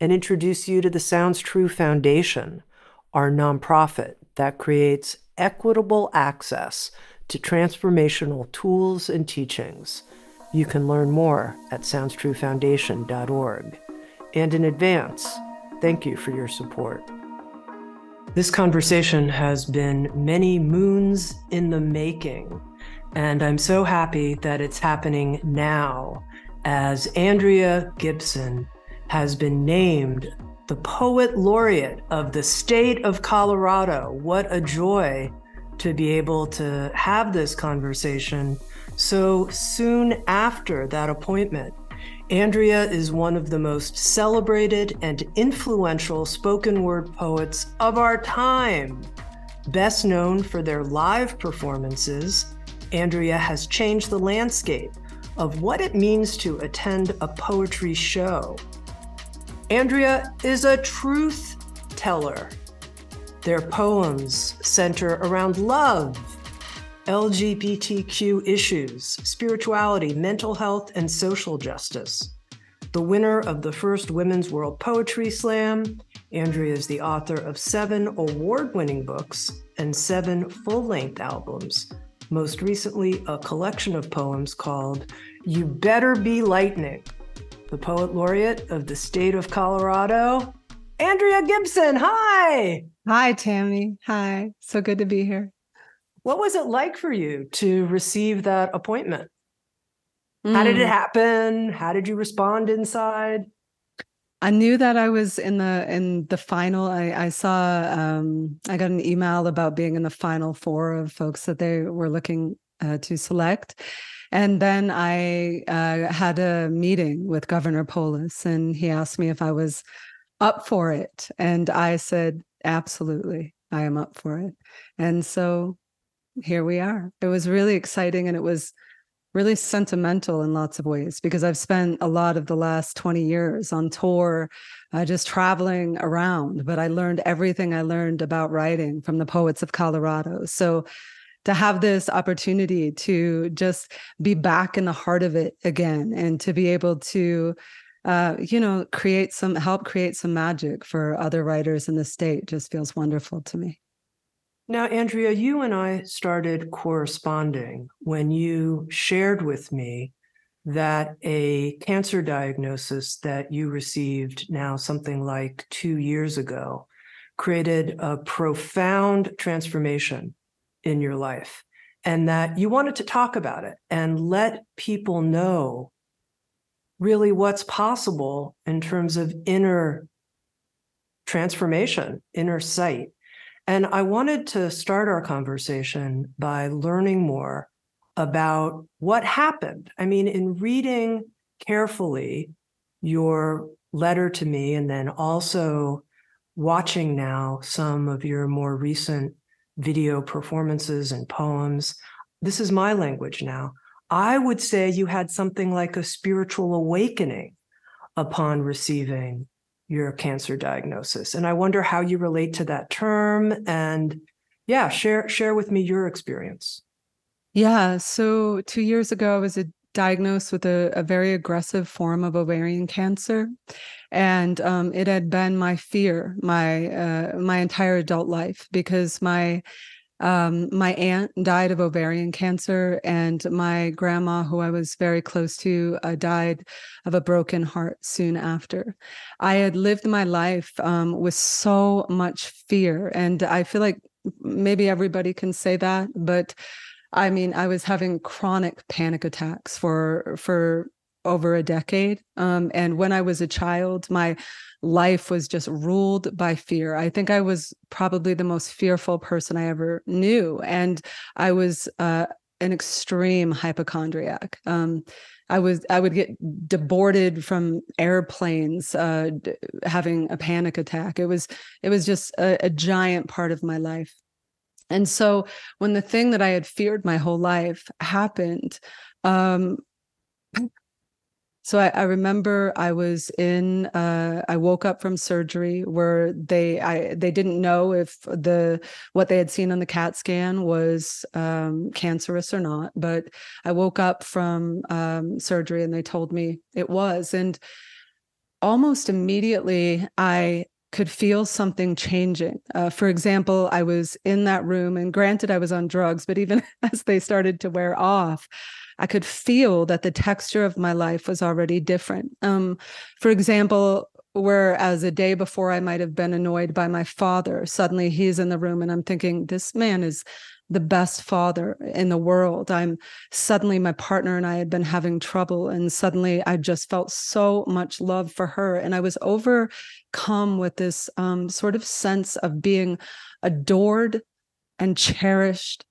and introduce you to the Sounds True Foundation, our nonprofit that creates equitable access to transformational tools and teachings. You can learn more at SoundsTrueFoundation.org. And in advance, thank you for your support. This conversation has been many moons in the making, and I'm so happy that it's happening now as Andrea Gibson has been named the Poet Laureate of the state of Colorado. What a joy to be able to have this conversation so soon after that appointment. Andrea is one of the most celebrated and influential spoken word poets of our time. Best known for their live performances, Andrea has changed the landscape of what it means to attend a poetry show. Andrea is a truth teller. Their poems center around love, LGBTQ issues, spirituality, mental health, and social justice. The winner of the first Women's World Poetry Slam, Andrea is the author of seven award winning books and seven full length albums, most recently, a collection of poems called You Better Be Lightning the poet laureate of the state of Colorado, Andrea Gibson. Hi. Hi, Tami. Hi. So good to be here. What was it like for you to receive that appointment? Mm. How did it mm. happen? How did you respond inside? I knew that I was in the in the final. I, I saw um, I got an email about being in the final four of folks that they were looking uh, to select, and then I uh, had a meeting with Governor Polis, and he asked me if I was up for it. And I said, absolutely, I am up for it. And so here we are. It was really exciting and it was really sentimental in lots of ways because I've spent a lot of the last 20 years on tour, uh, just traveling around. But I learned everything I learned about writing from the poets of Colorado. So to have this opportunity to just be back in the heart of it again and to be able to uh, you know create some help create some magic for other writers in the state just feels wonderful to me. Now andrea you and i started corresponding when you shared with me that a cancer diagnosis that you received now something like two years ago created a profound transformation in your life and that you wanted to talk about it and let people know really what's possible in terms of inner transformation, inner sight. And I wanted to start our conversation by learning more about what happened. I mean, in reading carefully your letter to me, and then also watching now some of your more recent video performances and poems. This is my language now. I would say you had something like a spiritual awakening upon receiving your cancer diagnosis. And I wonder how you relate to that term and yeah, share share with me your experience. Yeah, so 2 years ago I was diagnosed with a, a very aggressive form of ovarian cancer and um, it had been my fear my uh, my entire adult life because my Um, my aunt died of ovarian cancer, and my grandma, who I was very close to, uh, died of a broken heart soon after. I had lived my life um, with so much fear, and I feel like maybe everybody can say that, but I mean, I was having chronic panic attacks for for over a decade. Um, and when I was a child, my life was just ruled by fear. I think I was probably the most fearful person I ever knew. And I was uh, an extreme hypochondriac. Um, I was I would get deported from airplanes, uh, d- having a panic attack. It was it was just a, a giant part of my life. And so when the thing that I had feared my whole life happened, um, so I, I, remember I was in uh, I woke up from surgery where they I they didn't know if the what they had seen on the CAT scan was um, cancerous or not, but I woke up from um, surgery and they told me it was, and almost immediately I could feel something changing. Uh, for example, I was in that room, and granted, I was on drugs, but even as they started to wear off, I could feel that the texture of my life was already different. Um, for example, whereas a day before I might have been annoyed by my father, suddenly he's in the room and I'm thinking, this man is the best father in the world. I'm suddenly my partner and I had been having trouble, and suddenly I just felt so much love for her. And I was overcome with this um, sort of sense of being adored and cherished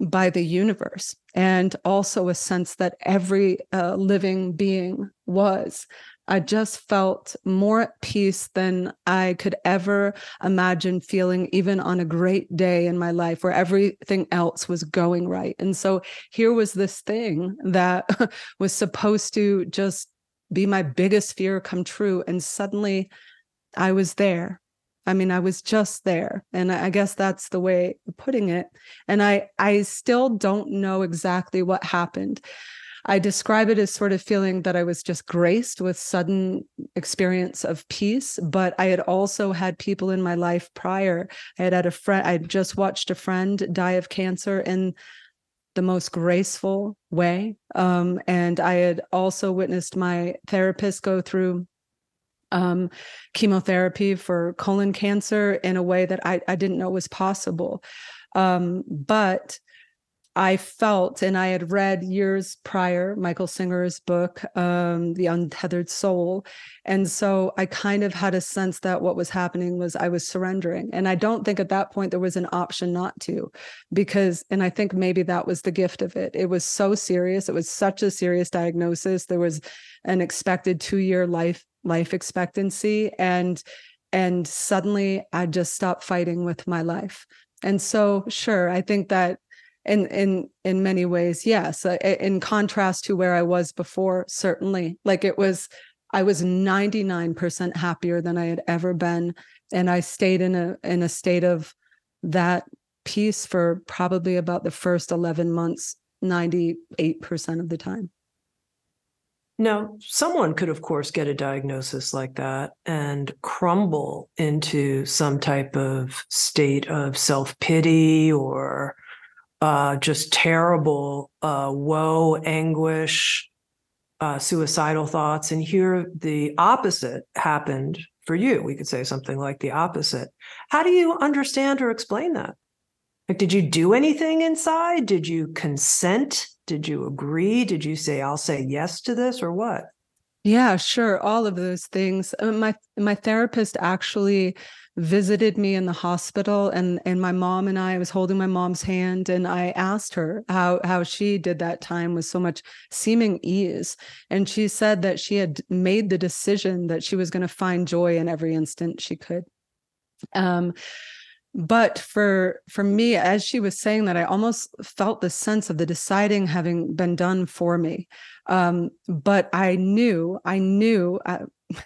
by the universe and also a sense that every uh, living being was. I just felt more at peace than i could ever imagine feeling even on a great day in my life where everything else was going right. And so here was this thing that was supposed to just be my biggest fear come true and suddenly i was there I mean, I was just there. And I guess that's the way of putting it. And I I still don't know exactly what happened. I describe it as sort of feeling that I was just graced with sudden experience of peace, but I had also had people in my life prior. I had had a friend, I just watched a friend die of cancer in the most graceful way. Um, and I had also witnessed my therapist go through um, chemotherapy for colon cancer in a way that I, I didn't know was possible. Um, but I felt, and I had read years prior Michael Singer's book, um, The Untethered Soul. And so I kind of had a sense that what was happening was I was surrendering. And I don't think at that point there was an option not to, because, and I think maybe that was the gift of it. It was so serious. It was such a serious diagnosis. There was an expected two year life life expectancy and and suddenly i just stopped fighting with my life. And so sure i think that in in in many ways yes uh, in contrast to where i was before certainly. Like it was i was 99% happier than i had ever been and i stayed in a in a state of that peace for probably about the first 11 months 98% of the time now, someone could, of course, get a diagnosis like that and crumble into some type of state of self pity or uh, just terrible uh, woe, anguish, uh, suicidal thoughts. And here the opposite happened for you. We could say something like the opposite. How do you understand or explain that? Like, did you do anything inside? Did you consent? Did you agree? Did you say, I'll say yes to this or what? Yeah, sure. All of those things. Uh, my my therapist actually visited me in the hospital and and my mom and I, I was holding my mom's hand and I asked her how how she did that time with so much seeming ease and she said that she had made the decision that she was going to find joy in every instant she could um but for for me as she was saying that i almost felt the sense of the deciding having been done for me. Um, but i knew i knew I, uh,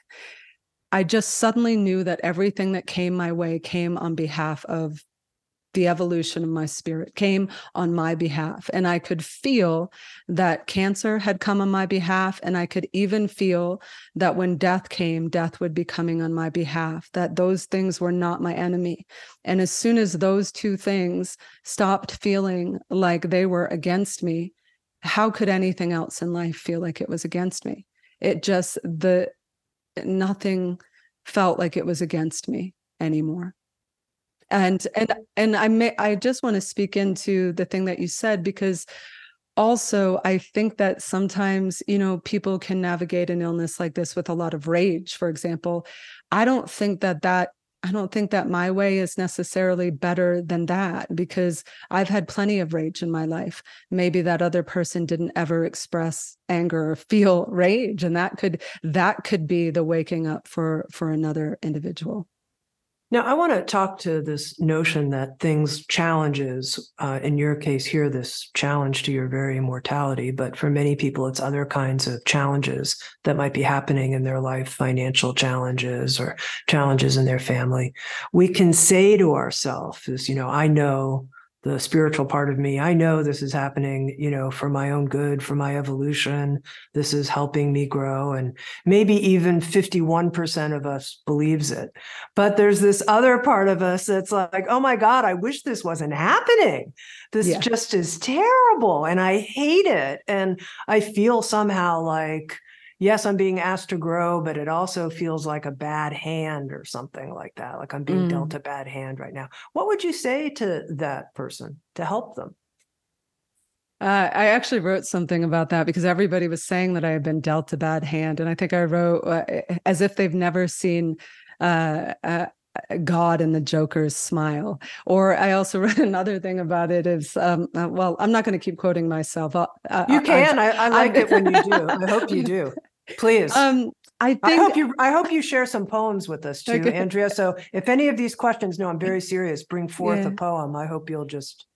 I just suddenly knew that everything that came my way came on behalf of the evolution of my spirit came on my behalf. And I could feel that cancer had come on my behalf. And I could even feel that when death came, death would be coming on my behalf, that those things were not my enemy. And as soon as those two things stopped feeling like they were against me, how could anything else in life feel like it was against me? It just, the nothing felt like it was against me anymore and and and i may i just want to speak into the thing that you said because also i think that sometimes you know people can navigate an illness like this with a lot of rage for example. I don't think that that i don't think that my way is necessarily better than that because i've had plenty of rage in my life. Maybe that other person didn't ever express anger or feel rage and that could that could be the waking up for for another individual now, I want to talk to this notion that things, challenges, uh, in your case here, this challenge to your very mortality, but for many people, it's other kinds of challenges that might be happening in their life, financial challenges or challenges in their family. We can say to ourselves, you know, I know the spiritual part of me. I know this is happening you know for my own good for my evolution. This is helping me grow and maybe even 51% of us believes it. But there's this other part of us that's like oh my god i wish this wasn't happening. This yeah. just is terrible and i hate it. And i feel somehow like yes, I'm being asked to grow, but it also feels like a bad hand or something like that. Like I'm being mm. dealt a bad hand right now. What would you say to that person to help them? Uh, I actually wrote something about that because everybody was saying that I had been dealt a bad hand. And I think I wrote uh, as if they've never seen uh, uh God and the Joker's smile. Or I also read another thing about it is, um, uh, well, I'm not going to keep quoting myself. Uh, you can. I, I, I like it when you do. I hope you do. Please. Um, I think I hope you I hope you share some poems with us too, okay. Andrea. So if any of these questions, no, I'm very serious, bring forth yeah. a poem. I hope you'll just,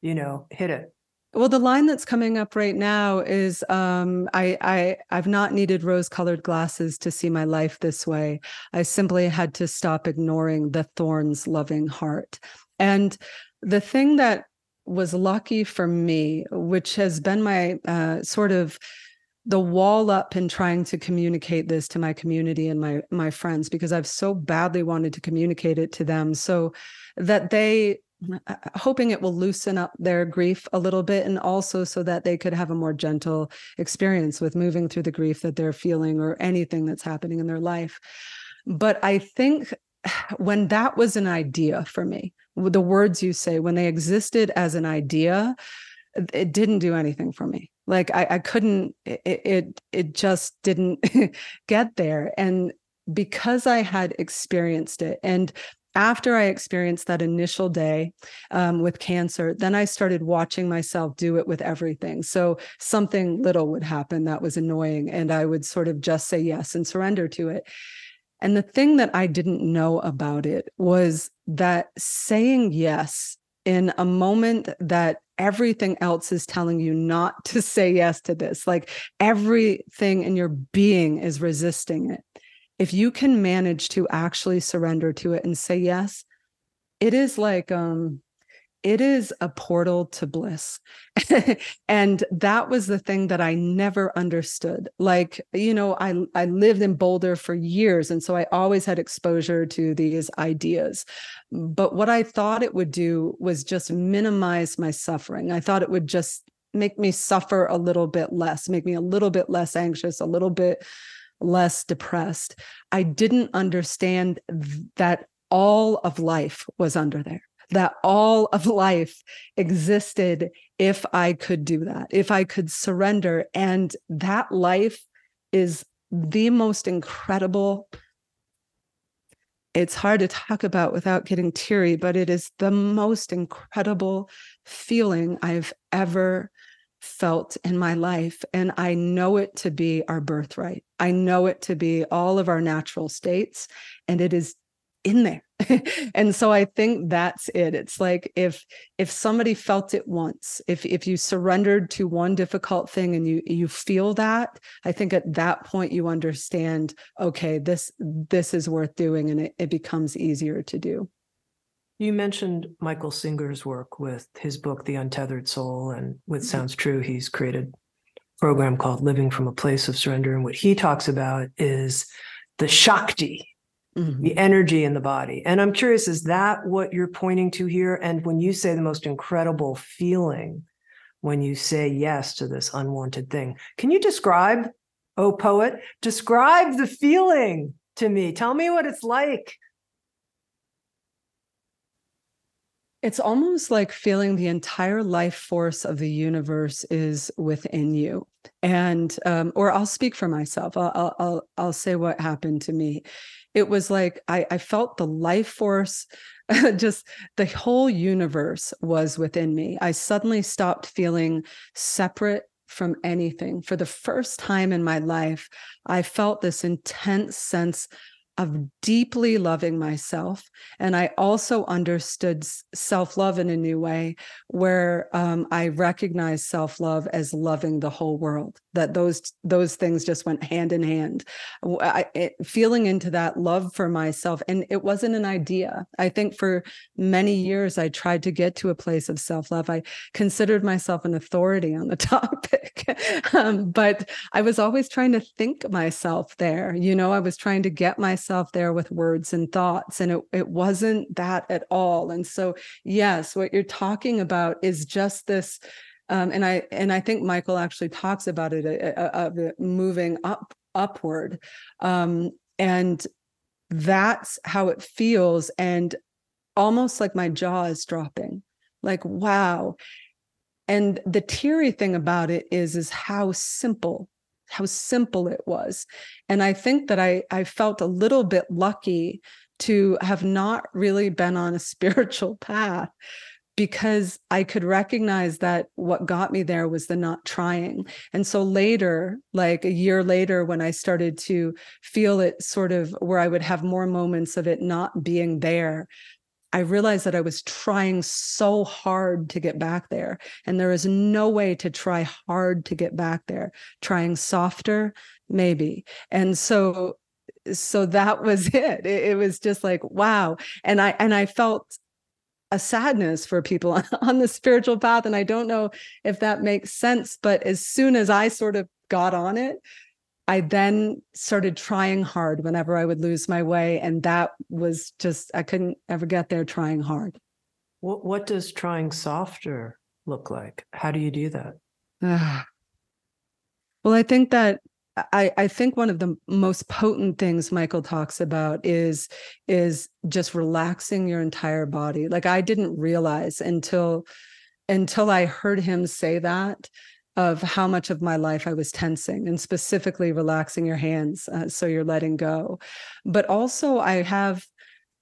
you know, hit it. Well, the line that's coming up right now is um, I, I I've not needed rose-colored glasses to see my life this way. I simply had to stop ignoring the thorns loving heart. And the thing that was lucky for me, which has been my uh, sort of the wall up in trying to communicate this to my community and my my friends because I've so badly wanted to communicate it to them. So that they uh, hoping it will loosen up their grief a little bit and also so that they could have a more gentle experience with moving through the grief that they're feeling or anything that's happening in their life. But i think when that was an idea for me the words you say when they existed as an idea it didn't do anything for me like i, I couldn't it, it it just didn't get there and because i had experienced it and after I experienced that initial day um, with cancer, then I started watching myself do it with everything. So something little would happen that was annoying, and I would sort of just say yes and surrender to it. And the thing that I didn't know about it was that saying yes in a moment that everything else is telling you not to say yes to this. Like everything in your being is resisting it. If you can manage to actually surrender to it and say yes, it is like um it is a portal to bliss. and that was the thing that I never understood. Like, you know, I I lived in Boulder for years and so I always had exposure to these ideas. But what I thought it would do was just minimize my suffering. I thought it would just make me suffer a little bit less, make me a little bit less anxious, a little bit less depressed. I didn't understand that all of life was under there that all of life existed if I could do that, if I could surrender. And that life is the most incredible. It's hard to talk about without getting teary, but it is the most incredible feeling I've ever felt in my life. And I know it to be our birthright. I know it to be all of our natural states. And it is in there and so i think that's it it's like if if somebody felt it once if if you surrendered to one difficult thing and you you feel that i think at that point you understand okay this this is worth doing and it, it becomes easier to do You mentioned Michael Singer's work with his book, The Untethered Soul, and with Mhm. Sounds True, he's created a program called Living from a Place of Surrender. And what he talks about is the Shakti, Mhm. the energy in the body. And I'm curious, is that what you're pointing to here? And when you say the most incredible feeling, when you say yes to this unwanted thing, can you describe, oh poet, describe the feeling to me? Tell me what it's like. It's almost like feeling the entire life force of the universe is within you. And, um, or I'll speak for myself. I'll, I'll, I'll, I'll say what happened to me. It was like I, I felt the life force, just the whole universe was within me. I suddenly stopped feeling separate from anything. For the first time in my life, I felt this intense sense of deeply loving myself. And I also understood self love in a new way, where um, I recognized self love as loving the whole world. That those those things just went hand in hand. I, it, feeling into that love for myself, and it wasn't an idea. I think for many years I tried to get to a place of self love. I considered myself an authority on the topic, um, but I was always trying to think myself there. You know, I was trying to get myself there with words and thoughts and it, it wasn't that at all. And so yes what you're talking about is just this um, and i and i think michael actually talks about it uh, uh, it moving up upward um, and that's how it feels and almost like my jaw is dropping like wow. And the teary thing about it is is how simple how simple it was. And I think that I I felt a little bit lucky to have not really been on a spiritual path because I could recognize that what got me there was the not trying. And so later, like a year later, when I started to feel it sort of where I would have more moments of it not being there, I realized that I was trying so hard to get back there. And there is no way to try hard to get back there. Trying softer, maybe. And so so that was it. it. It was just like, wow. And I and I felt a sadness for people on the spiritual path. And I don't know if that makes sense. But as soon as I sort of got on it, I then started trying hard whenever I would lose my way. And that was just, I couldn't ever get there trying hard. What, what does trying softer look like? How do you do that? well, I think that I, I think one of the most potent things Michael talks about is is just relaxing your entire body. Like I didn't realize until until I heard him say that of how much of my life I was tensing and specifically relaxing your hands uh, so you're letting go. But also, I have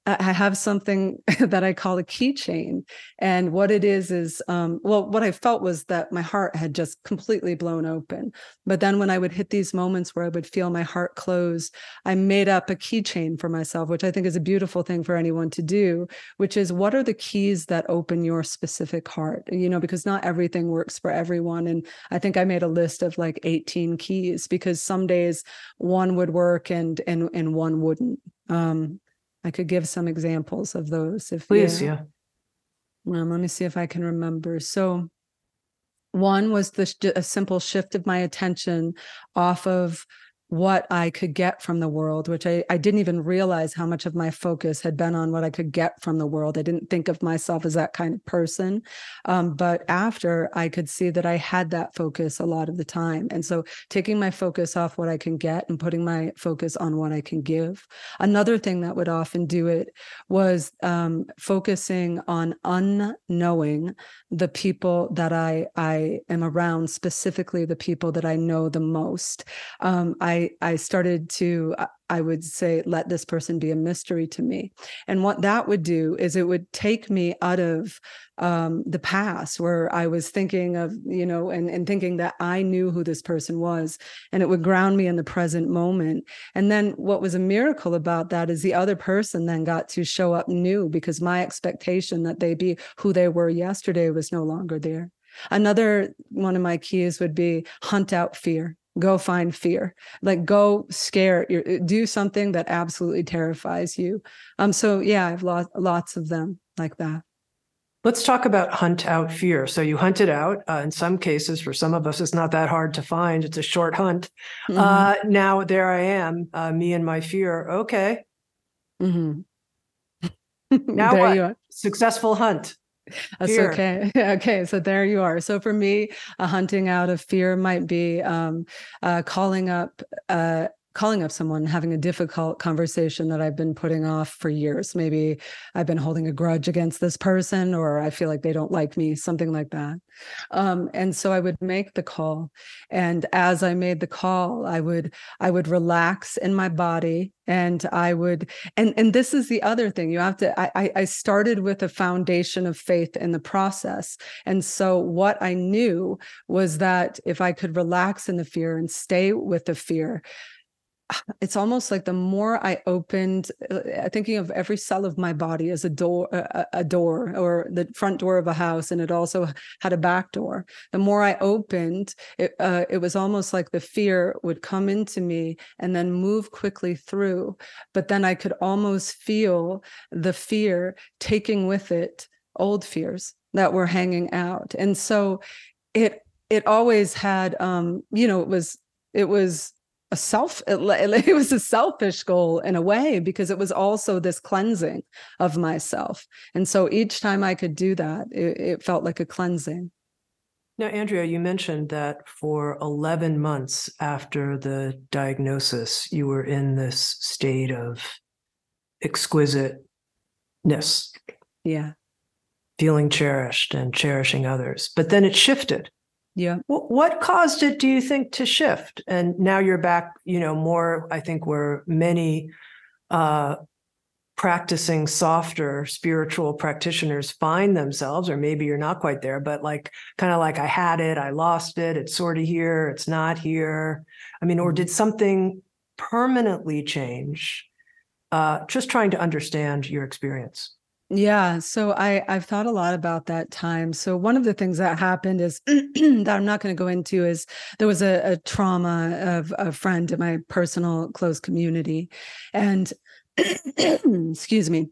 I have something that I call a keychain. And what it is is, um, well, what I felt was that my heart had just completely blown open. But then when I would hit these moments where I would feel my heart close, I made up a keychain for myself, which I think is a beautiful thing for anyone to do, which is what are the keys that open your specific heart? You know, because not everything works for everyone. And I think I made a list of like 18 keys because some days one would work and and and one wouldn't. Um, I could give some examples of those if please, yeah. yeah. Um, let me see if I can remember. So one was the a simple shift of my attention off of what I could get from the world, which I, I didn't even realize how much of my focus had been on what I could get from the world. I didn't think of myself as that kind of person. Um, but after I could see that I had that focus a lot of the time. And so taking my focus off what I can get and putting my focus on what I can give. Another thing that would often do it was um, focusing on unknowing the people that I, I am around, specifically the people that I know the most. Um, I I I started to I would say let this person be a mystery to me, and what that would do is it would take me out of um, the past where I was thinking of you know and and thinking that I knew who this person was, and it would ground me in the present moment. And then what was a miracle about that is the other person then got to show up new because my expectation that they be who they were yesterday was no longer there. Another one of my keys would be hunt out fear go find fear like go scare do something that absolutely terrifies you um so yeah i've lost lots of them like that Let's talk about hunt out fear. So you hunt it out. Uh, in some cases, for some of us, it's not that hard to find. It's a short hunt. Mm-hmm. Uh, now there I am, uh, me and my fear. Okay. Mm-hmm. now what? Successful hunt. That's fear. okay. Okay. So there you are. So for me, a hunting out of fear might be um, uh, calling up uh, calling up someone, having a difficult conversation that I've been putting off for years. Maybe I've been holding a grudge against this person, or I feel like they don't like me, something like that. Um, and so I would make the call, and as I made the call, I would I would relax in my body, and I would and and this is the other thing you have to. I I started with a foundation of faith in the process, and so what I knew was that if I could relax in the fear and stay with the fear it's almost like the more I opened, uh, thinking of every cell of my body as a door, a, a, door, or the front door of a house, and it also had a back door. The more I opened, it, uh, it was almost like the fear would come into me and then move quickly through. But then I could almost feel the fear taking with it old fears that were hanging out, and so it it always had, um, you know, it was it was a self it, it, was a selfish goal in a way because it was also this cleansing of myself. And so each time i could do that it, it felt like a cleansing. Now andrea you mentioned that for 11 months after the diagnosis you were in this state of exquisiteness. Yeah. Feeling cherished and cherishing others. But then it shifted yeah. What caused it, do you think, to shift? And now you're back, you know, more, I think, where many uh, practicing softer spiritual practitioners find themselves, or maybe you're not quite there, but like kind of like I had it, I lost it, it's sort of here, it's not here. I mean, or mm-hmm. did something permanently change? Uh, just trying to understand your experience. Yeah, so I I've thought a lot about that time. So one of the things that happened is that I'm not going to go into is there was a, a trauma of a friend in my personal close community, and excuse me,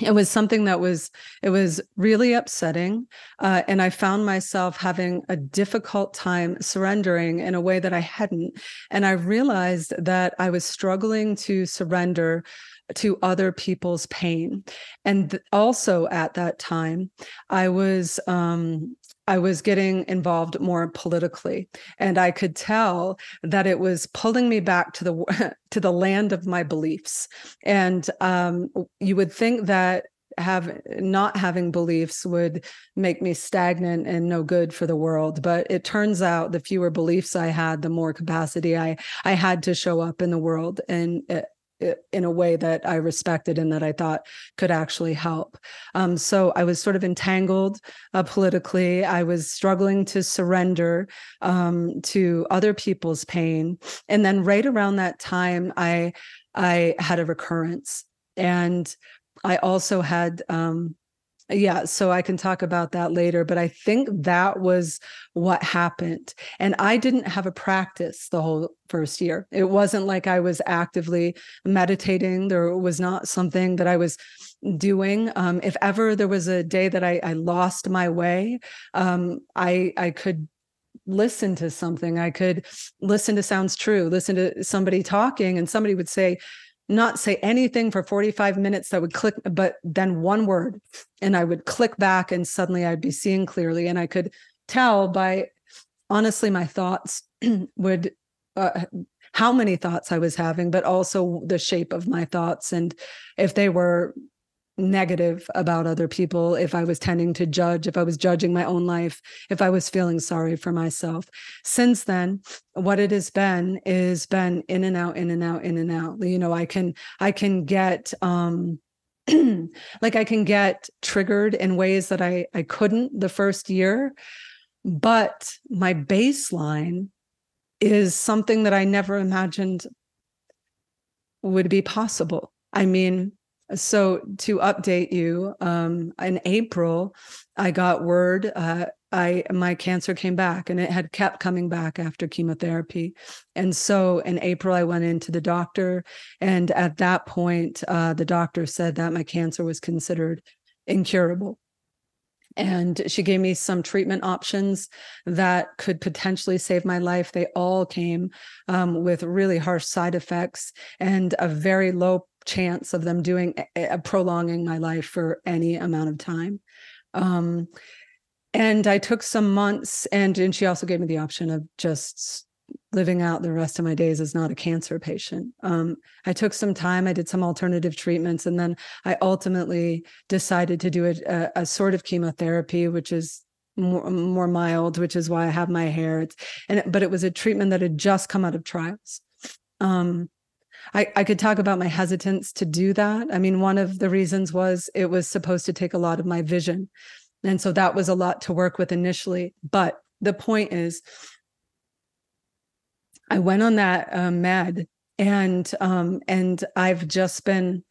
it was something that was it was really upsetting uh, and i found myself having a difficult time surrendering in a way that i hadn't and i realized that i was struggling to surrender to other people's pain. And also at that time i was um, I was getting involved more politically, and I could tell that it was pulling me back to the to the land of my beliefs. And um, you would think that have not having beliefs would make me stagnant and no good for the world. But it turns out the fewer beliefs i had the more capacity i i had to show up in the world. And uh, in a way that I respected and that I thought could actually help. Um, so I was sort of entangled uh, politically. I was struggling to surrender um, to other people's pain, and then right around that time, I I had a recurrence, and I also had um, yeah, so I can talk about that later, but I think that was what happened. And I didn't have a practice the whole first year. It wasn't like I was actively meditating. There was not something that I was doing. Um, if ever there was a day that I, I lost my way, um, I I could listen to something. I could listen to sounds true, listen to somebody talking, and somebody would say, not say anything for 45 minutes that would click but then one word and i would click back and suddenly i'd be seeing clearly and i could tell by honestly my thoughts would uh, how many thoughts i was having but also the shape of my thoughts and if they were negative about other people, if I was tending to judge, if I was judging my own life, if I was feeling sorry for myself. Since then, what it has been is been in and out, in and out, in and out. You know, I can I can get um like I can get triggered in ways that I I couldn't the first year, but my baseline is something that I never imagined would be possible. I mean, so to update you, um, in April, I got word uh, I my cancer came back and it had kept coming back after chemotherapy. And so in April I went into the doctor and at that point uh, the doctor said that my cancer was considered incurable. And she gave me some treatment options that could potentially save my life. They all came um, with really harsh side effects and a very low chance of them doing uh, prolonging my life for any amount of time. Um, and I took some months, and and she also gave me the option of just living out the rest of my days as not a cancer patient. Um, I took some time, I did some alternative treatments, and then I ultimately decided to do a, a, a sort of chemotherapy, which is more, more mild, which is why I have my hair. It's, and but it was a treatment that had just come out of trials. Um, I, I could talk about my hesitance to do that. I mean, one of the reasons was it was supposed to take a lot of my vision. And so that was a lot to work with initially. But the point is, I went on that um, med and um, and I've just been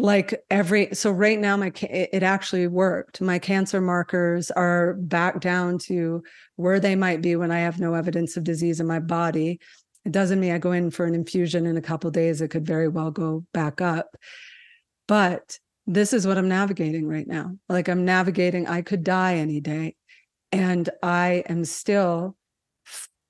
like every so right now my it actually worked my cancer markers are back down to where they might be when i have no evidence of disease in my body it doesn't mean i go in for an infusion in a couple days it could very well go back up but this is what I'm navigating right now. Like I'm navigating, I could die any day. And I am still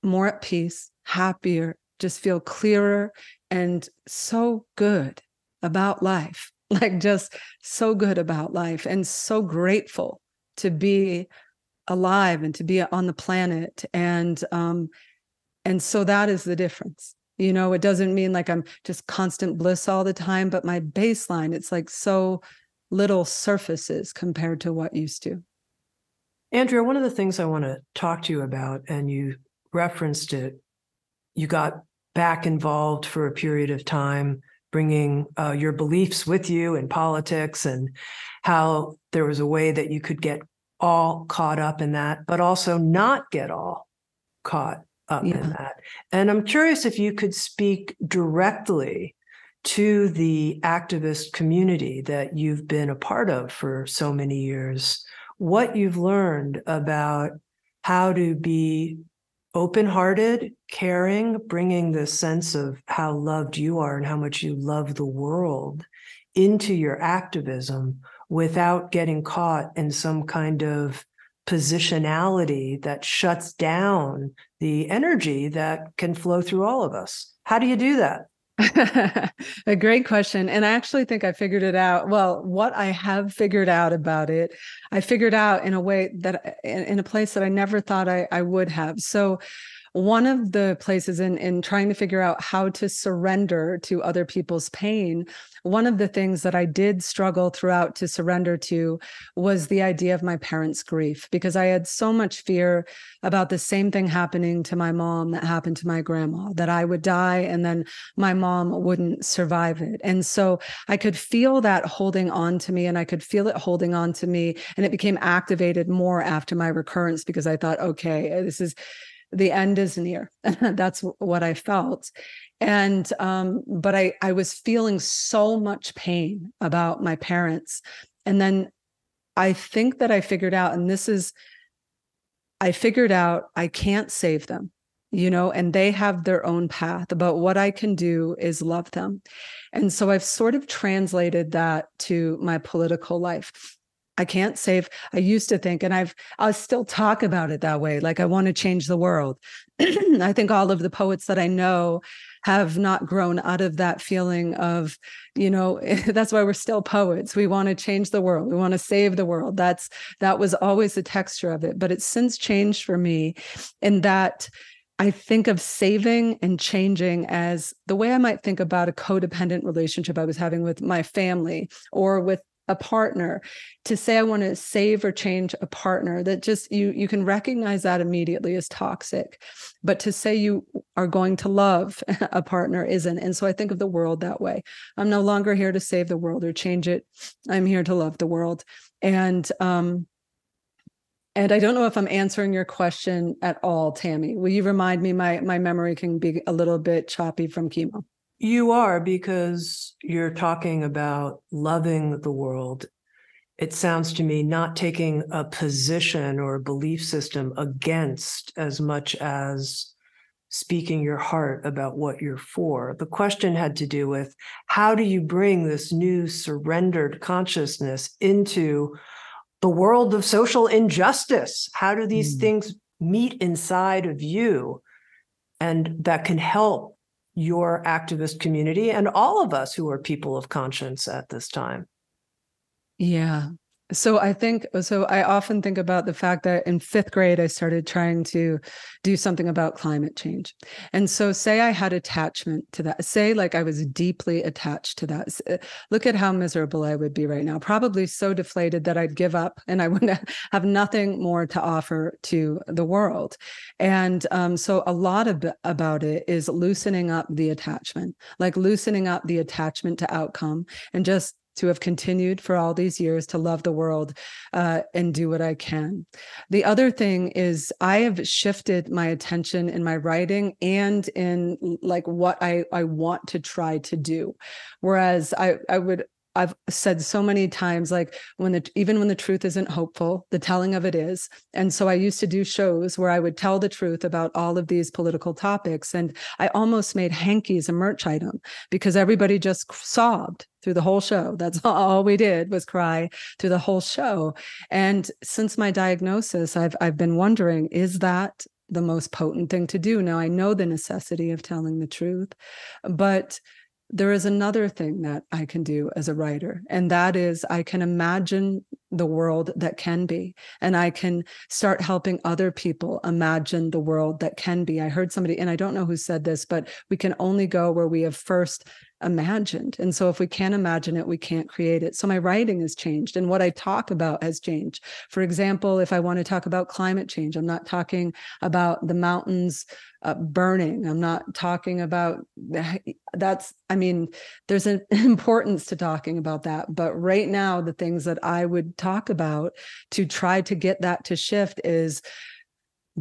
more at peace, happier, just feel clearer and so good about life. Like just so good about life and so grateful to be alive and to be on the planet. And um, and so that is the difference. You know it doesn't mean like i'm just constant bliss all the time but my baseline it's like so little surfaces compared to what used to. Andrea one of the things i want to talk to you about and you referenced it you got back involved for a period of time bringing uh, your beliefs with you in politics and how there was a way that you could get all caught up in that but also not get all caught up yeah. in that. And I'm curious if you could speak directly to the activist community that you've been a part of for so many years, what you've learned about how to be open hearted, caring, bringing the sense of how loved you are and how much you love the world into your activism without getting caught in some kind of positionality that shuts down the energy that can flow through all of us. How do you do that? a great question. And I actually think I figured it out. Well, what I have figured out about it, I figured out in a way that in, in a place that I never thought I, I would have. So one of the places in in trying to figure out how to surrender to other people's pain one of the things that i did struggle throughout to surrender to was the idea of my parents grief because i had so much fear about the same thing happening to my mom that happened to my grandma that i would die and then my mom wouldn't survive it. And so i could feel that holding on to me and i could feel it holding on to me and it became activated more after my recurrence because i thought okay this is the end is near. That's what I felt. And um, but I I was feeling so much pain about my parents. And then I think that I figured out, and this is I figured out I can't save them, you know, and they have their own path. But what I can do is love them. And so I've sort of translated that to my political life. I can't save. I used to think, and I've I'll still talk about it that way. Like I want to change the world. I think all of the poets that I know have not grown out of that feeling of, you know, that's why we're still poets. We want to change the world. We want to save the world. That's that was always the texture of it. But it's since changed for me in that I think of saving and changing as the way I might think about a codependent relationship I was having with my family or with a partner to say i want to save or change a partner that just you you can recognize that immediately as toxic but to say you are going to love a partner isn't and so i think of the world that way i'm no longer here to save the world or change it i'm here to love the world and um and I don't know if I'm answering your question at all, Tami. Will you remind me? My my memory can be a little bit choppy from chemo. You are because you're talking about loving the world. it sounds to me not taking a position or a belief system against as much as speaking your heart about what you're for. The question had to do with how do you bring this new surrendered consciousness into the world of social injustice? How do these mm. things meet inside of you? And that can help your activist community and all of us who are people of conscience at this time. Yeah, so I think so I often think about the fact that in 5th grade I started trying to do something about climate change. And so say I had attachment to that. Say like I was deeply attached to that. Look at how miserable I would be right now. Probably so deflated that I'd give up and I would have nothing more to offer to the world. And um, so a lot of about it is loosening up the attachment, like loosening up the attachment to outcome and just to have continued for all these years to love the world uh, and do what I can. The other thing is I have shifted my attention in my writing and in like what I, I want to try to do. Whereas I, I would I've said so many times, like when the even when the truth isn't hopeful, the telling of it is. And so I used to do shows where I would tell the truth about all of these political topics. And I almost made hankies a merch item because everybody just sobbed through the whole show. That's all we did was cry through the whole show. And since my diagnosis, I've I've been wondering, is that the most potent thing to do? Now I know the necessity of telling the truth, but there is another thing that I can do as a writer, and that is I can imagine the world that can be, and I can start helping other people imagine the world that can be. I heard somebody, and I don't know who said this, but we can only go where we have first imagined. And so if we can't imagine it, we can't create it. So my writing has changed and what I talk about has changed. For example, if I want to talk about climate change, I'm not talking about the mountains uh, burning. I'm not talking about that's, I mean, there's an importance to talking about that. But right now, the things that I would talk about to try to get that to shift is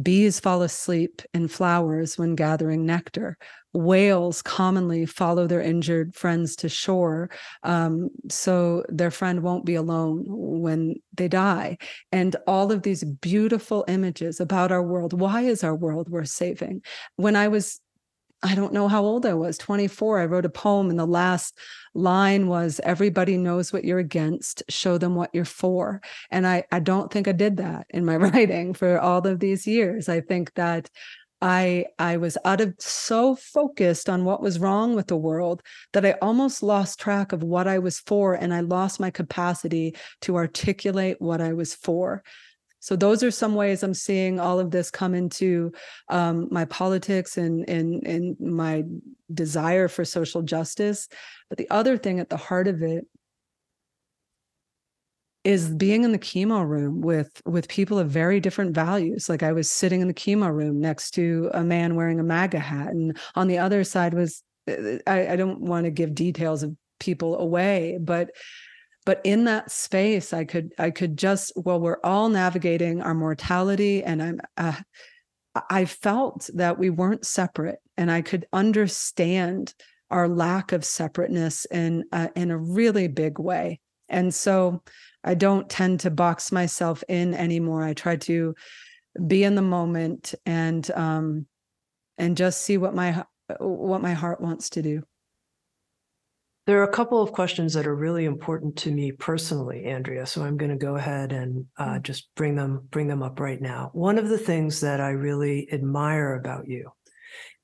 bees fall asleep in flowers when gathering nectar whales commonly follow their injured friends to shore um, so their friend won't be alone when they die and all of these beautiful images about our world why is our world worth saving when i was I don't know how old I was, 24. I wrote a poem, and the last line was Everybody knows what you're against, show them what you're for. And I, I don't think I did that in my writing for all of these years. I think that I I was out of so focused on what was wrong with the world that I almost lost track of what I was for and I lost my capacity to articulate what I was for. So those are some ways I'm seeing all of this come into um, my politics and, and and my desire for social justice. But the other thing at the heart of it is being in the chemo room with with people of very different values. Like i was sitting in the chemo room next to a man wearing a maga hat and on the other side was uh, i, I don't want to give details of people away but but in that space i could i could just well we're all navigating our mortality and i'm uh, i felt that we weren't separate and i could understand our lack of separateness in uh, in a really big way and so I don't tend to box myself in anymore. I try to be in the moment and um and just see what my what my heart wants to do. There are a couple of questions that are really important to me personally, Andrea. So I'm going to go ahead and uh, mm. just bring them bring them up right now. One of the things that I really admire about you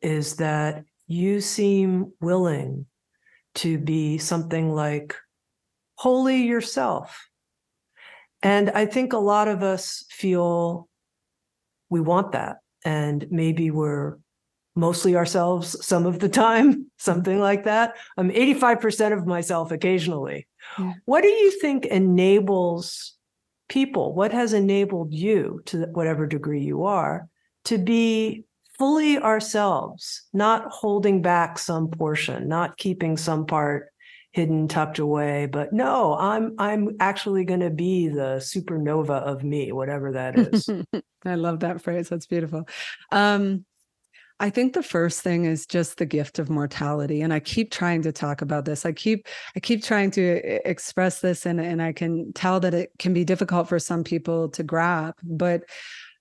is that you seem willing to be something like wholly yourself and I think a lot of us feel we want that. And maybe we're mostly ourselves some of the time, something like that. I'm 85% of myself occasionally. Yeah. What do you think enables people? What has enabled you, to whatever degree you are, to be fully ourselves, not holding back some portion, not keeping some part hidden tucked away but no i'm i'm actually going to be the supernova of me whatever that is i love that phrase that's beautiful um I think the first thing is just the gift of mortality. And I keep trying to talk about this. I keep I keep trying to express this and, and I can tell that it can be difficult for some people to grasp. But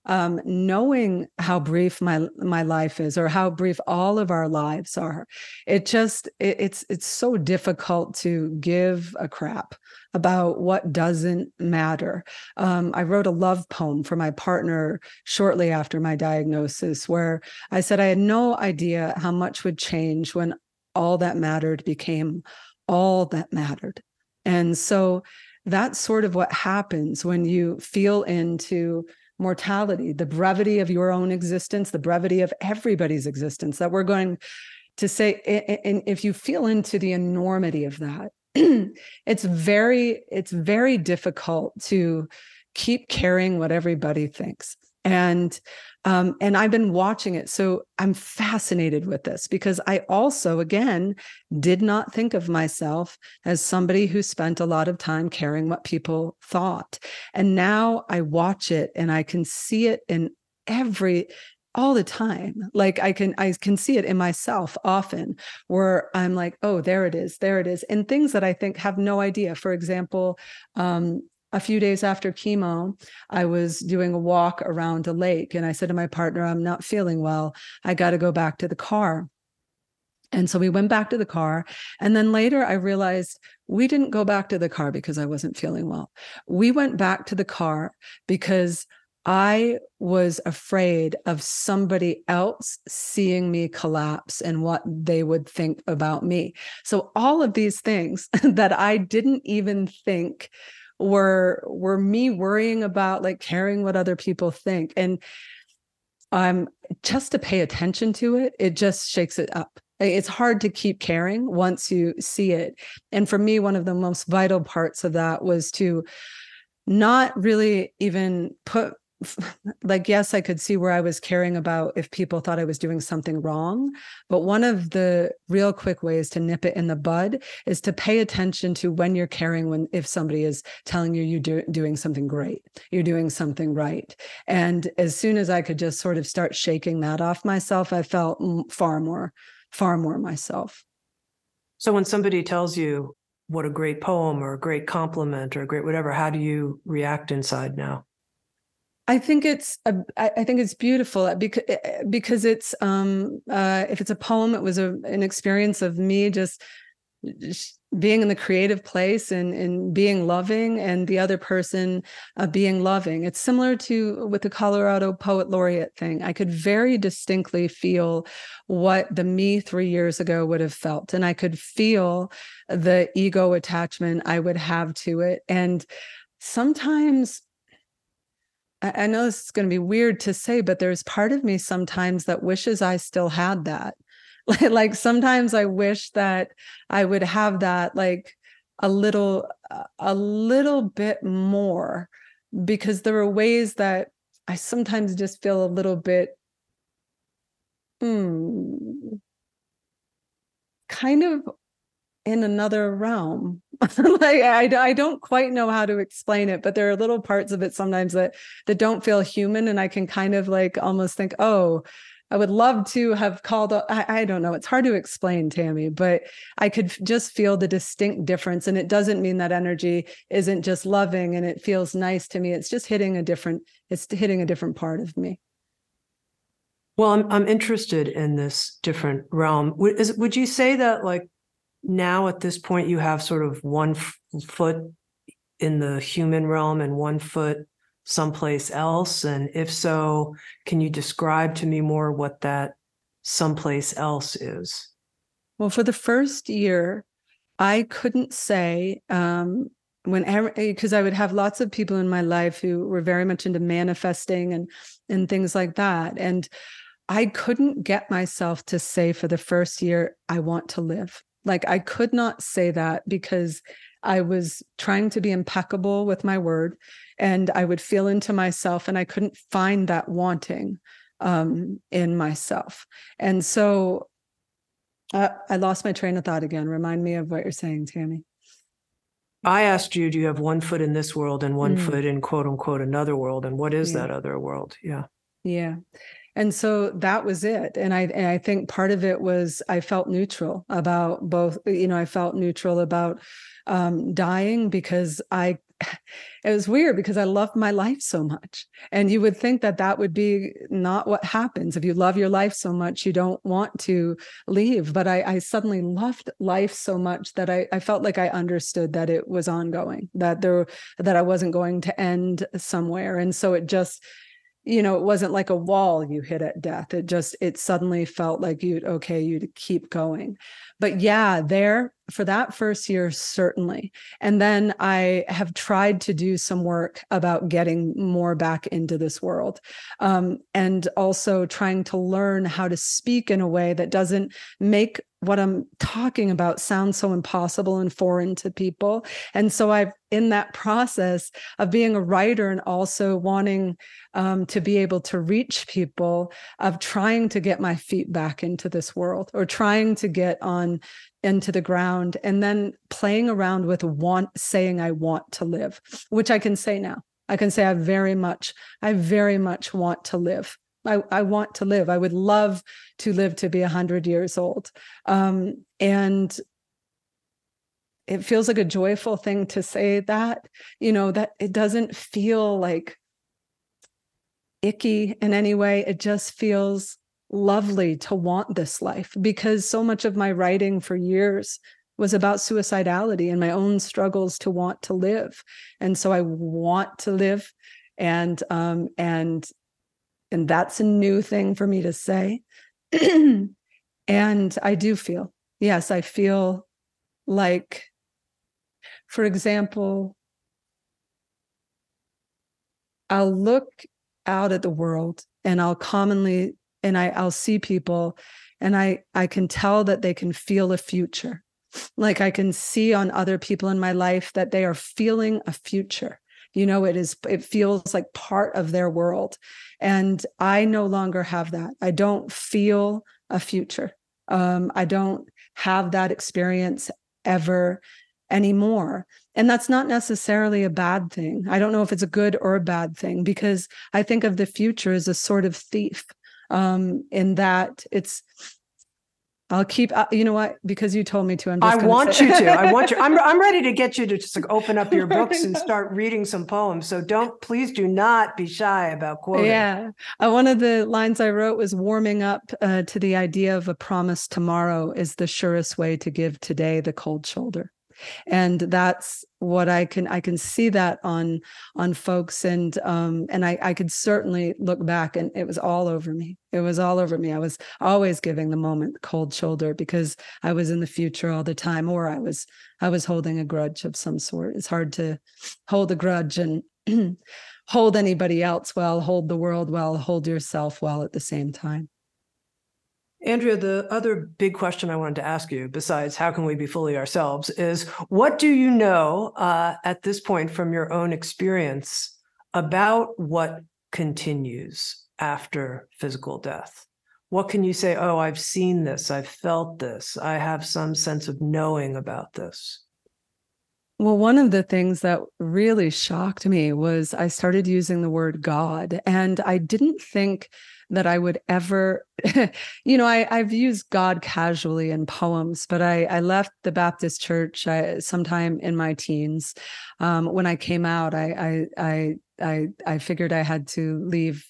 um, knowing how brief my my life is or how brief all of our lives are it just it, it's it's so difficult to give a crap about what doesn't matter. Um, i wrote a love poem for my partner shortly after my diagnosis where i said i had no idea how much would change when all that mattered became all that mattered. And so that's sort of what happens when you feel into mortality, the brevity of your own existence, the brevity of everybody's existence, that we're going to say, and if you feel into the enormity of that, it's very, it's very difficult to keep caring what everybody thinks. And um, and I've been watching it. So I'm fascinated with this because I also, again, did not think of myself as somebody who spent a lot of time caring what people thought. And now I watch it and I can see it in every all the time like i can i can see it in myself often where i'm like oh there it is there it is and things that i think have no idea for example um, a few days after chemo, I was doing a walk around a lake and I said to my partner, I'm not feeling well. I got to go back to the car. And so we went back to the car. And then later I realized we didn't go back to the car because I wasn't feeling well. We went back to the car because I was afraid of somebody else seeing me collapse and what they would think about me. So, all of these things that I didn't even think were were me worrying about like caring what other people think and um just to pay attention to it it just shakes it up. It's hard to keep caring once you see it and for me one of the most vital parts of that was to not really even put like yes i could see where i was caring about if people thought i was doing something wrong but one of the real quick ways to nip it in the bud is to pay attention to when you're caring when if somebody is telling you you're do, doing something great you're doing something right. And as soon as i could just sort of start shaking that off myself i felt far more far more myself. So when somebody tells you what a great poem or a great compliment or a great whatever how do you react inside now I think it's a, I think it's beautiful because because it's um uh if it's a poem it was a an experience of me just, being in the creative place and and being loving and the other person uh, being loving. It's similar to with the Colorado poet laureate thing. I could very distinctly feel what the me 3 years ago would have felt and I could feel the ego attachment I would have to it. And sometimes I know this is going to be weird to say, but there's part of me sometimes that wishes I still had that. like sometimes I wish that I would have that like a little a little bit more because there are ways that I sometimes just feel a little bit hmm, kind of in another realm. Like I, I don't quite know how to explain it but there are little parts of it sometimes that that don't feel human and i can kind of like almost think oh i would love to have called I, I don't know. It's hard to explain Tami but i could just feel the distinct difference and it doesn't mean that energy isn't just loving and it feels nice to me. It's just hitting a different it's hitting a different part of me. Well i'm, I'm interested in this different realm. Would, is, would you say that like now at this point you have sort of one f- foot in the human realm and one foot someplace else? And if so can you describe to me more what that someplace else is? Well for the first year i couldn't say um whenever because i would have lots of people in my life who were very much into manifesting and and things like that. And i couldn't get myself to say for the first year i want to live like I could not say that because I was trying to be impeccable with my word and I would feel into myself and I couldn't find that wanting um, in myself. And so uh, I lost my train of thought again. Remind me of what you're saying, Tami. I asked you, do you have one foot in this world and one mm. foot in quote unquote another world? And what is yeah. that other world? Yeah. Yeah. And so that was it and i and i think part of it was i felt neutral about both you know i felt neutral about um, dying because i it was weird because I loved my life so much. And you would think that that would be not what happens. If you love your life so much, you don't want to leave. But I, I suddenly loved life so much that I, I felt like I understood that it was ongoing, that there, that I wasn't going to end somewhere. And so it just, you know, it wasn't like a wall you hit at death. It just, it suddenly felt like you'd, okay, you'd keep going. But yeah, there for that first year, certainly. And then I have tried to do some work about getting more back into this world um, and also trying to learn how to speak in a way that doesn't make what I'm talking about sounds so impossible and foreign to people. And so I've in that process of being a writer and also wanting um, to be able to reach people, of trying to get my feet back into this world or trying to get on into the ground and then playing around with want saying I want to live, which I can say now. I can say I very much, I very much want to live. I, I want to live. I would love to live to be 100 years old. Um, and it feels like a joyful thing to say that, you know, that it doesn't feel like icky in any way. It just feels lovely to want this life because so much of my writing for years was about suicidality and my own struggles to want to live. And so i want to live and um and and that's a new thing for me to say. And i do feel yes i feel like for example i'll look out at the world and i'll commonly and I, i'll see people and i i can tell that they can feel a future. Like i can see on other people in my life that they are feeling a future. You know it is it feels like part of their world. And i no longer have that. I don't feel a future. Um, i don't have that experience ever anymore. And that's not necessarily a bad thing. I don't know if it's a good or a bad thing because i think of the future as a sort of thief um in that it's I'll keep. Uh, you know what? Because you told me to. I'm. I want say- you to. I want you. I'm. I'm ready to get you to just like open up your books and start reading some poems. So don't. Please do not be shy about quoting. Yeah. Uh, one of the lines I wrote was warming up uh, to the idea of a promise tomorrow is the surest way to give today the cold shoulder and that's what i can i can see that on on folks. And um and i i could certainly look back and it was all over me. It was all over me. I was always giving the moment cold shoulder because i was in the future all the time or i was i was holding a grudge of some sort. It's hard to hold a grudge and hold anybody else well hold the world well hold yourself well at the same time Andrea, the other big question I wanted to ask you, besides how can we be fully ourselves, is what do you know uh, at this point from your own experience about what continues after physical death? What can you say? Oh, I've seen this, I've felt this, I have some sense of knowing about this. Well, one of the things that really shocked me was I started using the word God, and I didn't think that I would ever, you know, I, I've used God casually in poems, but I, I left the Baptist church I, sometime in my teens. Um, when I came out, I, I, I, I, I figured I had to leave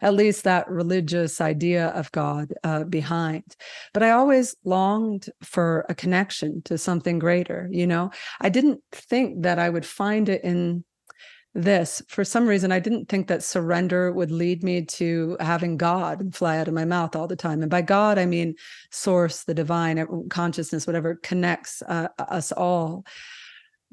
at least that religious idea of God uh, behind. But I always longed for a connection to something greater. You know, I didn't think that I would find it in this. For some reason i didn't think that surrender would lead me to having god fly out of my mouth all the time. And by god i mean source the divine consciousness whatever connects uh, us all.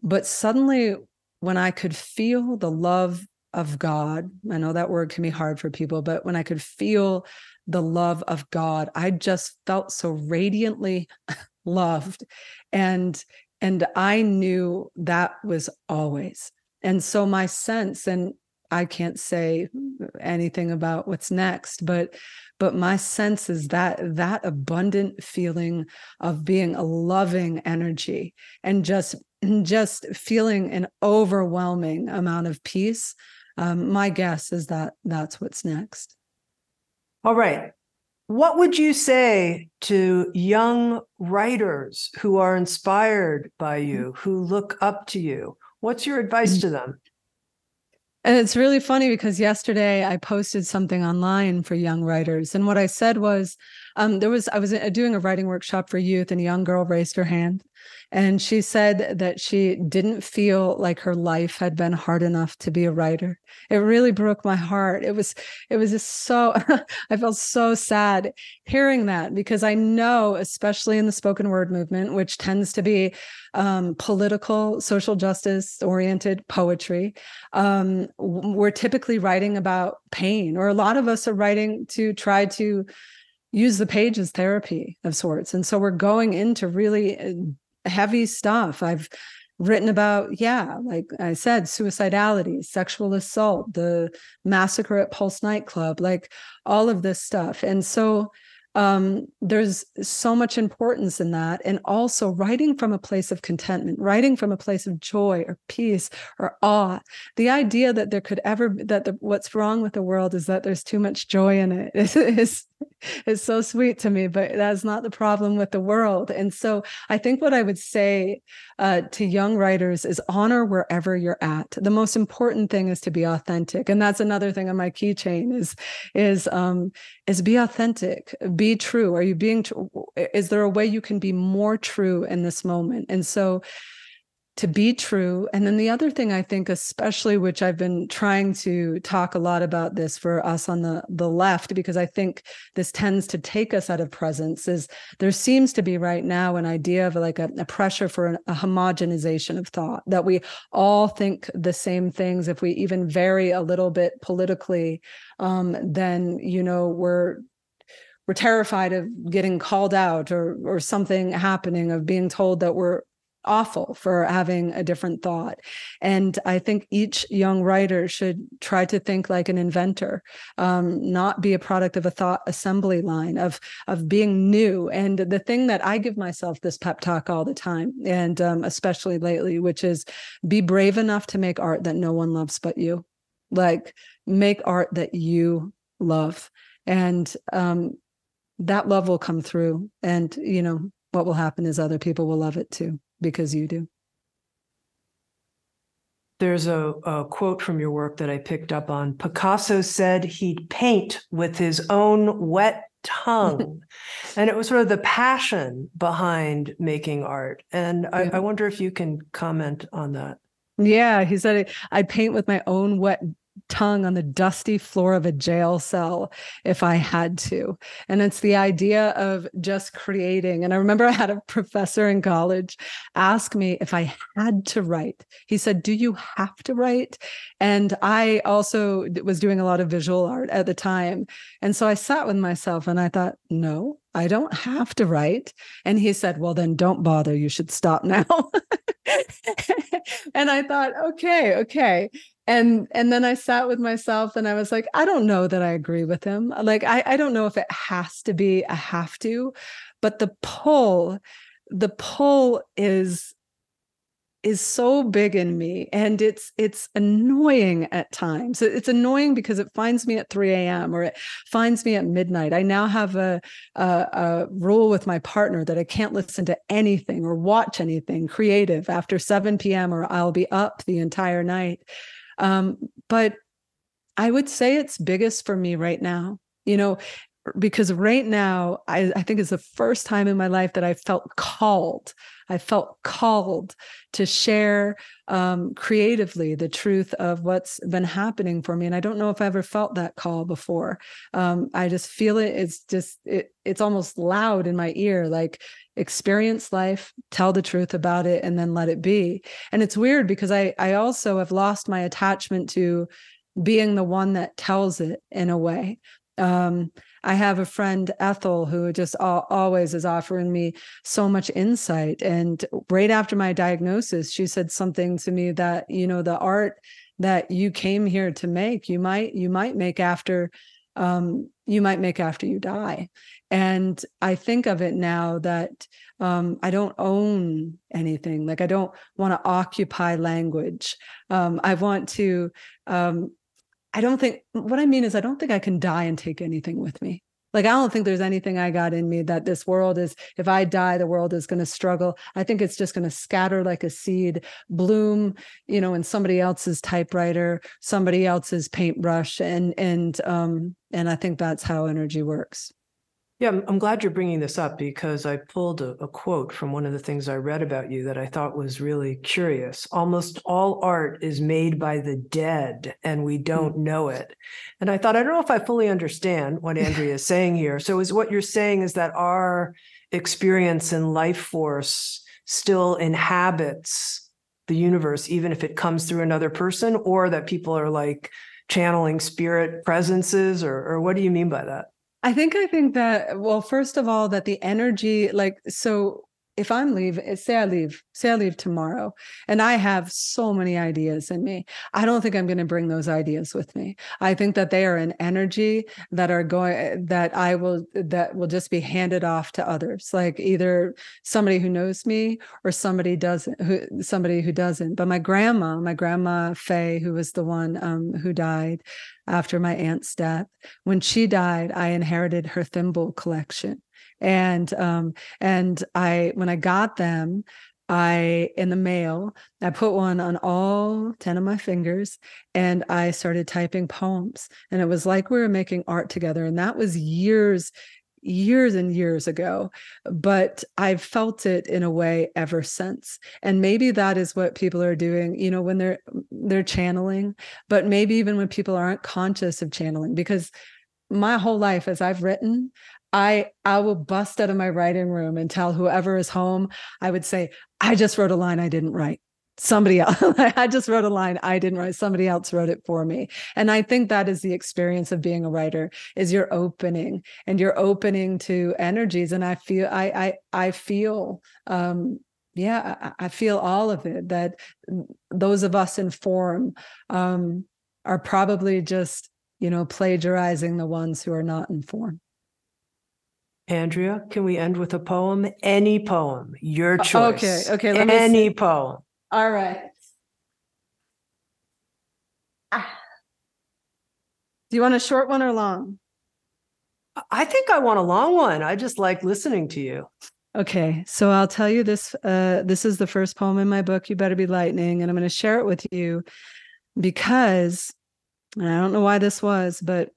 But suddenly when i could feel the love of god i know that word can be hard for people but when i could feel the love of god i just felt so radiantly loved. And and i knew that was always and so my sense and i can't say anything about what's next but but my sense is that that abundant feeling of being a loving energy and just just feeling an overwhelming amount of peace um, my guess is that that's what's next All right. What would you say to young writers who are inspired by you, who look up to you? What's your advice to them? And it's really funny because yesterday I posted something online for young writers. And what I said was, um, there was, I was uh, doing a writing workshop for youth, and a young girl raised her hand. And she said that she didn't feel like her life had been hard enough to be a writer. It really broke my heart. It was, it was just so, I felt so sad hearing that because I know, especially in the spoken word movement, which tends to be um, political, social justice oriented poetry, um, we're typically writing about pain, or a lot of us are writing to try to use the page as therapy of sorts. And so we're going into really uh, heavy stuff. I've written about, yeah, like I said, suicidality, sexual assault, the massacre at Pulse nightclub, like all of this stuff. And so um, there's so much importance in that. And also writing from a place of contentment, writing from a place of joy or peace or awe. The idea that there could ever that the, what's wrong with the world is that there's too much joy in it is, is is so sweet to me, but that's not the problem with the world. And so I think what I would say uh, to young writers is honor wherever you're at. The most important thing is to be authentic, and that's another thing on my keychain is is um, is be authentic, be true. Are you being? Tr- is there a way you can be more true in this moment? And so to be true. And then the other thing I think, especially which I've been trying to talk a lot about this for us on the, the left, because I think this tends to take us out of presence, is there seems to be right now an idea of like a, a pressure for an, a homogenization of thought, that we all think the same things. If we even vary a little bit politically, um, then, you know, we're we're terrified of getting called out or or something happening of being told that we're awful for having a different thought. And I think each young writer should try to think like an inventor, um, not be a product of a thought assembly line of of being new. And the thing that I give myself this pep talk all the time, and um, especially lately, which is be brave enough to make art that no one loves but you. Like make art that you love, and um, that love will come through. And you know what will happen is other people will love it too because you do. There's a, a, quote from your work that I picked up on. Picasso said he'd paint with his own wet tongue. and it was sort of the passion behind making art. And I, Yeah. I wonder if you can comment on that. Yeah, he said I'd paint with my own wet tongue on the dusty floor of a jail cell if I had to. And it's the idea of just creating. And I remember I had a professor in college ask me if I had to write. He said, Do you have to write? And I also was doing a lot of visual art at the time. And so I sat with myself and I thought, No, I don't have to write. And he said, Well, then don't bother. You should stop now. and I thought, okay, okay. And and then I sat with myself and I was like, I don't know that I agree with him. Like I, I don't know if it has to be a have to, but the pull, the pull is is so big in me and it's it's annoying at times. It's annoying because it finds me at 3 a.m or it finds me at midnight. I now have a, a, a rule with my partner that i can't listen to anything or watch anything creative after 7 p.m or i'll be up the entire night um, but i would say it's biggest for me right now you know because right now I, I think it's the first time in my life that i felt called. I felt called to share um, creatively the truth of what's been happening for me and i don't know if i ever felt that call before. Um, i just feel it it's just it, it's almost loud in my ear like experience life tell the truth about it and then let it be and it's weird because i i also have lost my attachment to being the one that tells it in a way um, I have a friend, Ethel, who just al- always is offering me so much insight. And right after my diagnosis, she said something to me that, you know, the art that you came here to make, you might, you might make after, um, you might make after you die. And I think of it now that um, I don't own anything. Like I don't want to occupy language. Um, I want to um, I don't think what I mean is I don't think I can die and take anything with me. Like, I don't think there's anything I got in me that this world is, if I die, the world is going to struggle. I think it's just going to scatter like a seed, bloom, you know, in somebody else's typewriter, somebody else's paintbrush. And, and, um, and I think that's how energy works. Yeah, I'm, I'm glad you're bringing this up because I pulled a, a quote from one of the things I read about you that I thought was really curious. Almost all art is made by the dead and we don't mm. know it. And I thought, I don't know if I fully understand what Andrea is saying here. So, is what you're saying is that our experience and life force still inhabits the universe, even if it comes through another person, or that people are like channeling spirit presences, or, or what do you mean by that? I think I think that well, first of all, that the energy, like so if I'm leaving, eh, say I leave, say I leave tomorrow, and I have so many ideas in me, I don't think I'm going to bring those ideas with me. I think that they are an energy that are going eh, that I will that will just be handed off to others, like either somebody who knows me or somebody doesn't, who somebody who doesn't. But my grandma, my grandma Faye, who was the one um, who died after my aunt's death, when she died, I inherited her thimble collection and um and i when i got them I, in the mail, I put one on all 10 of my fingers and I started typing poems. And it was like we were making art together. And that was years, years and years ago. But I've felt it in a way ever since. And maybe that is what people are doing, you know, when they're they're channeling, but maybe even when people aren't conscious of channeling, because my whole life as I've written, I I will bust out of my writing room and tell whoever is home, I would say, I just wrote a line I didn't write. Somebody else, I just wrote a line I didn't write. Somebody else wrote it for me. And I think that is the experience of being a writer is you're opening and you're opening to energies. And I feel I I I feel um yeah, I, feel all of it that those of us in form um are probably just, you know, plagiarizing the ones who are not in form. Andrea, can we end with a poem? Any poem, your choice. Okay, okay. Let Any me poem. All right. Ah. Do you want a short one or long? I think I want a long one. I just like listening to you. Okay, so I'll tell you this. Uh, this is the first poem in my book. You better be lightning, and I'm going to share it with you because I don't know why this was, but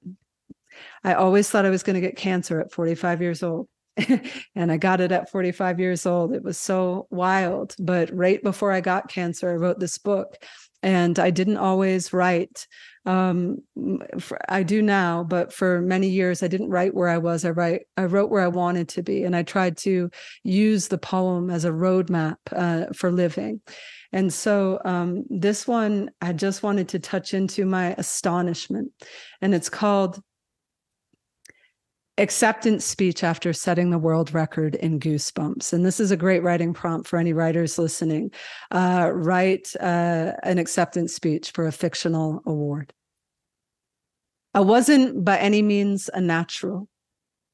I always thought I was going to get cancer at 45 years old. and I got it at 45 years old. It was so wild. But right before I got cancer, I wrote this book. And I didn't always write. Um, for, I do now, but for many years I didn't write where I was. I write. I wrote where I wanted to be, and I tried to use the poem as a roadmap uh, for living. And so um, this one, I just wanted to touch into my astonishment, and it's called acceptance speech after setting the world record in goosebumps. And this is a great writing prompt for any writers listening. Uh, write uh, an acceptance speech for a fictional award. I wasn't by any means a natural.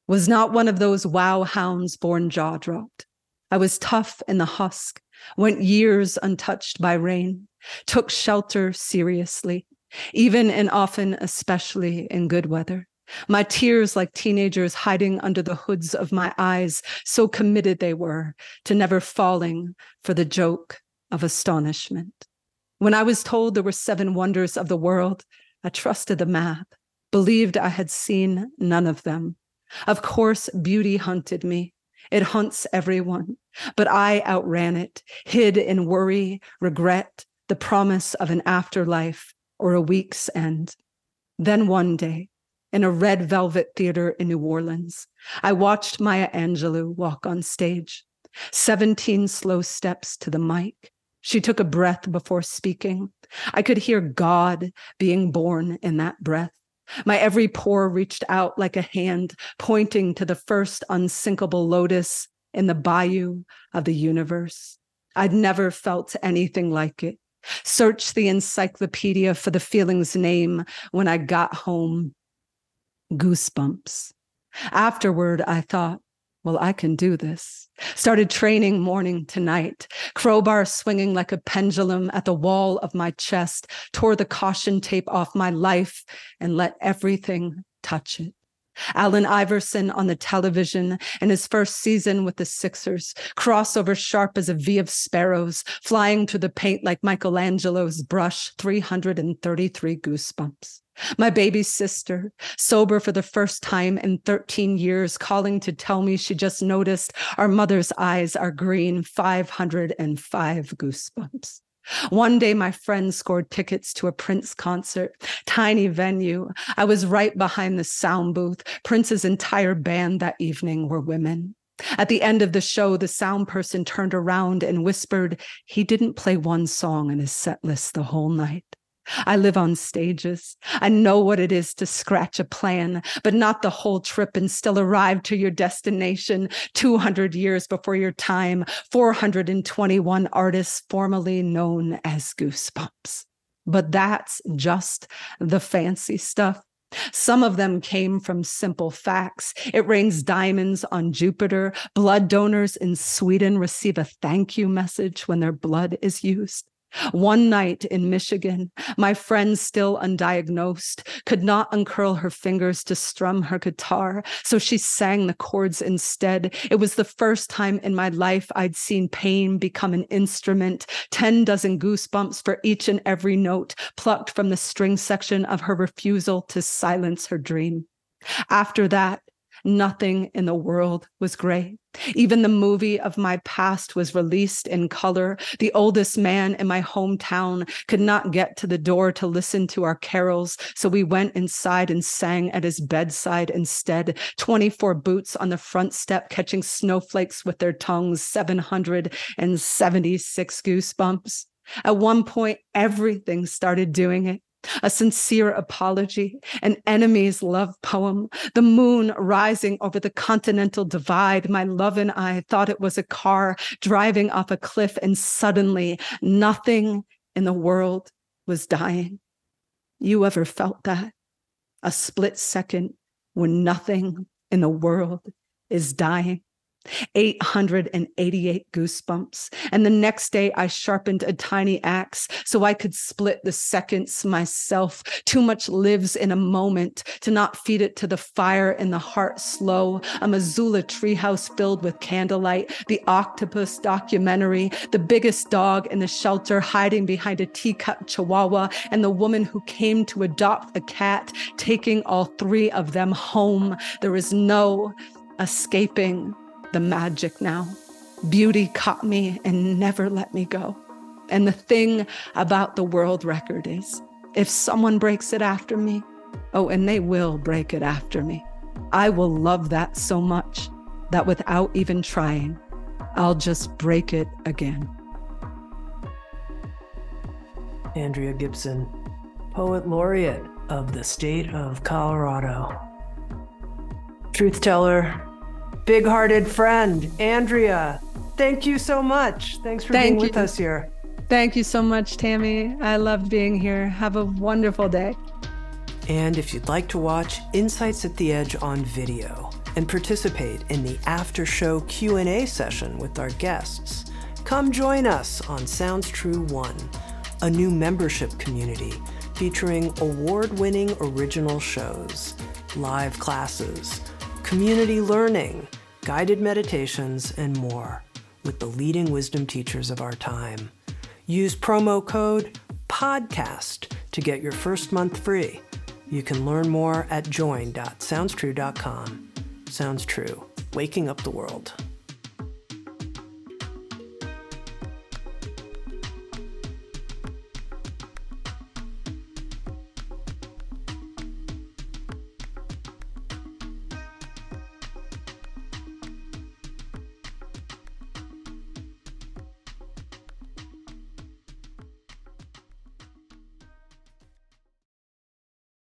Was not one of those wow hounds born jaw dropped. I was tough in the husk went years untouched by rain took shelter seriously even and often especially in good weather my tears like teenagers hiding under the hoods of my eyes, so committed they were to never falling for the joke of astonishment. When I was told there were seven wonders of the world, I trusted the map, believed I had seen none of them. Of course, beauty hunted me. It hunts everyone, but I outran it, hid in worry, regret, the promise of an afterlife or a week's end. Then one day, in a red velvet theater in New Orleans. I watched Maya Angelou walk on stage, 17 slow steps to the mic. She took a breath before speaking. I could hear God being born in that breath. My every pore reached out like a hand pointing to the first unsinkable lotus in the bayou of the universe. I'd never felt anything like it. Searched the encyclopedia for the feeling's name when I got home goosebumps. Afterward, I thought, well, I can do this. Started training morning to night, crowbar swinging like a pendulum at the wall of my chest, tore the caution tape off my life and let everything touch it. Allen Iverson on the television in his first season with the Sixers, crossover sharp as a V of sparrows, flying through the paint like Michelangelo's brush, 333 goosebumps. My baby sister, sober for the first time in 13 years, calling to tell me she just noticed our mother's eyes are green, 505 goosebumps. One day, my friend scored tickets to a Prince concert, tiny venue. I was right behind the sound booth. Prince's entire band that evening were women. At the end of the show, the sound person turned around and whispered, He didn't play one song in his set list the whole night. I live on stages. I know what it is to scratch a plan, but not the whole trip and still arrive to your destination 200 years before your time. 421 artists formerly known as Goosebumps. But that's just the fancy stuff. Some of them came from simple facts. It rains diamonds on Jupiter. Blood donors in Sweden receive a thank you message when their blood is used. One night in Michigan, my friend, still undiagnosed, could not uncurl her fingers to strum her guitar, so she sang the chords instead. It was the first time in my life I'd seen pain become an instrument, 10 dozen goosebumps for each and every note plucked from the string section of her refusal to silence her dream. After that, Nothing in the world was gray. Even the movie of my past was released in color. The oldest man in my hometown could not get to the door to listen to our carols, so we went inside and sang at his bedside instead. 24 boots on the front step catching snowflakes with their tongues, 776 goosebumps. At one point, everything started doing it a sincere apology, an enemy's love poem, the moon rising over the continental divide. My love and I thought it was a car driving off a cliff, and suddenly nothing in the world was dying. You ever felt that? A split second when nothing in the world is dying. 888 goosebumps. And the next day, I sharpened a tiny axe so I could split the seconds myself. Too much lives in a moment to not feed it to the fire in the heart slow. A Missoula treehouse filled with candlelight, the octopus documentary, the biggest dog in the shelter hiding behind a teacup chihuahua, and the woman who came to adopt a cat, taking all three of them home. There is no escaping the magic now. Beauty caught me and never let me go. And the thing about the world record is if someone breaks it after me, oh, and they will break it after me, I will love that so much that without even trying, I'll just break it again. Andrea Gibson, Poet Laureate of the state of Colorado. Truth teller, big hearted friend, Andrea. Thank you so much. Thanks for Thank being you. with us here. Thank you so much, Tami. I loved being here. Have a wonderful day. And if you'd like to watch Insights at the Edge on video and participate in the after show Q&A session with our guests, come join us on Sounds True 1, a new membership community featuring award-winning original shows, live classes, community learning, guided meditations, and more with the leading wisdom teachers of our time. Use promo code PODCAST to get your first month free. You can learn more at join.soundstrue.com. Sounds true, waking up the world.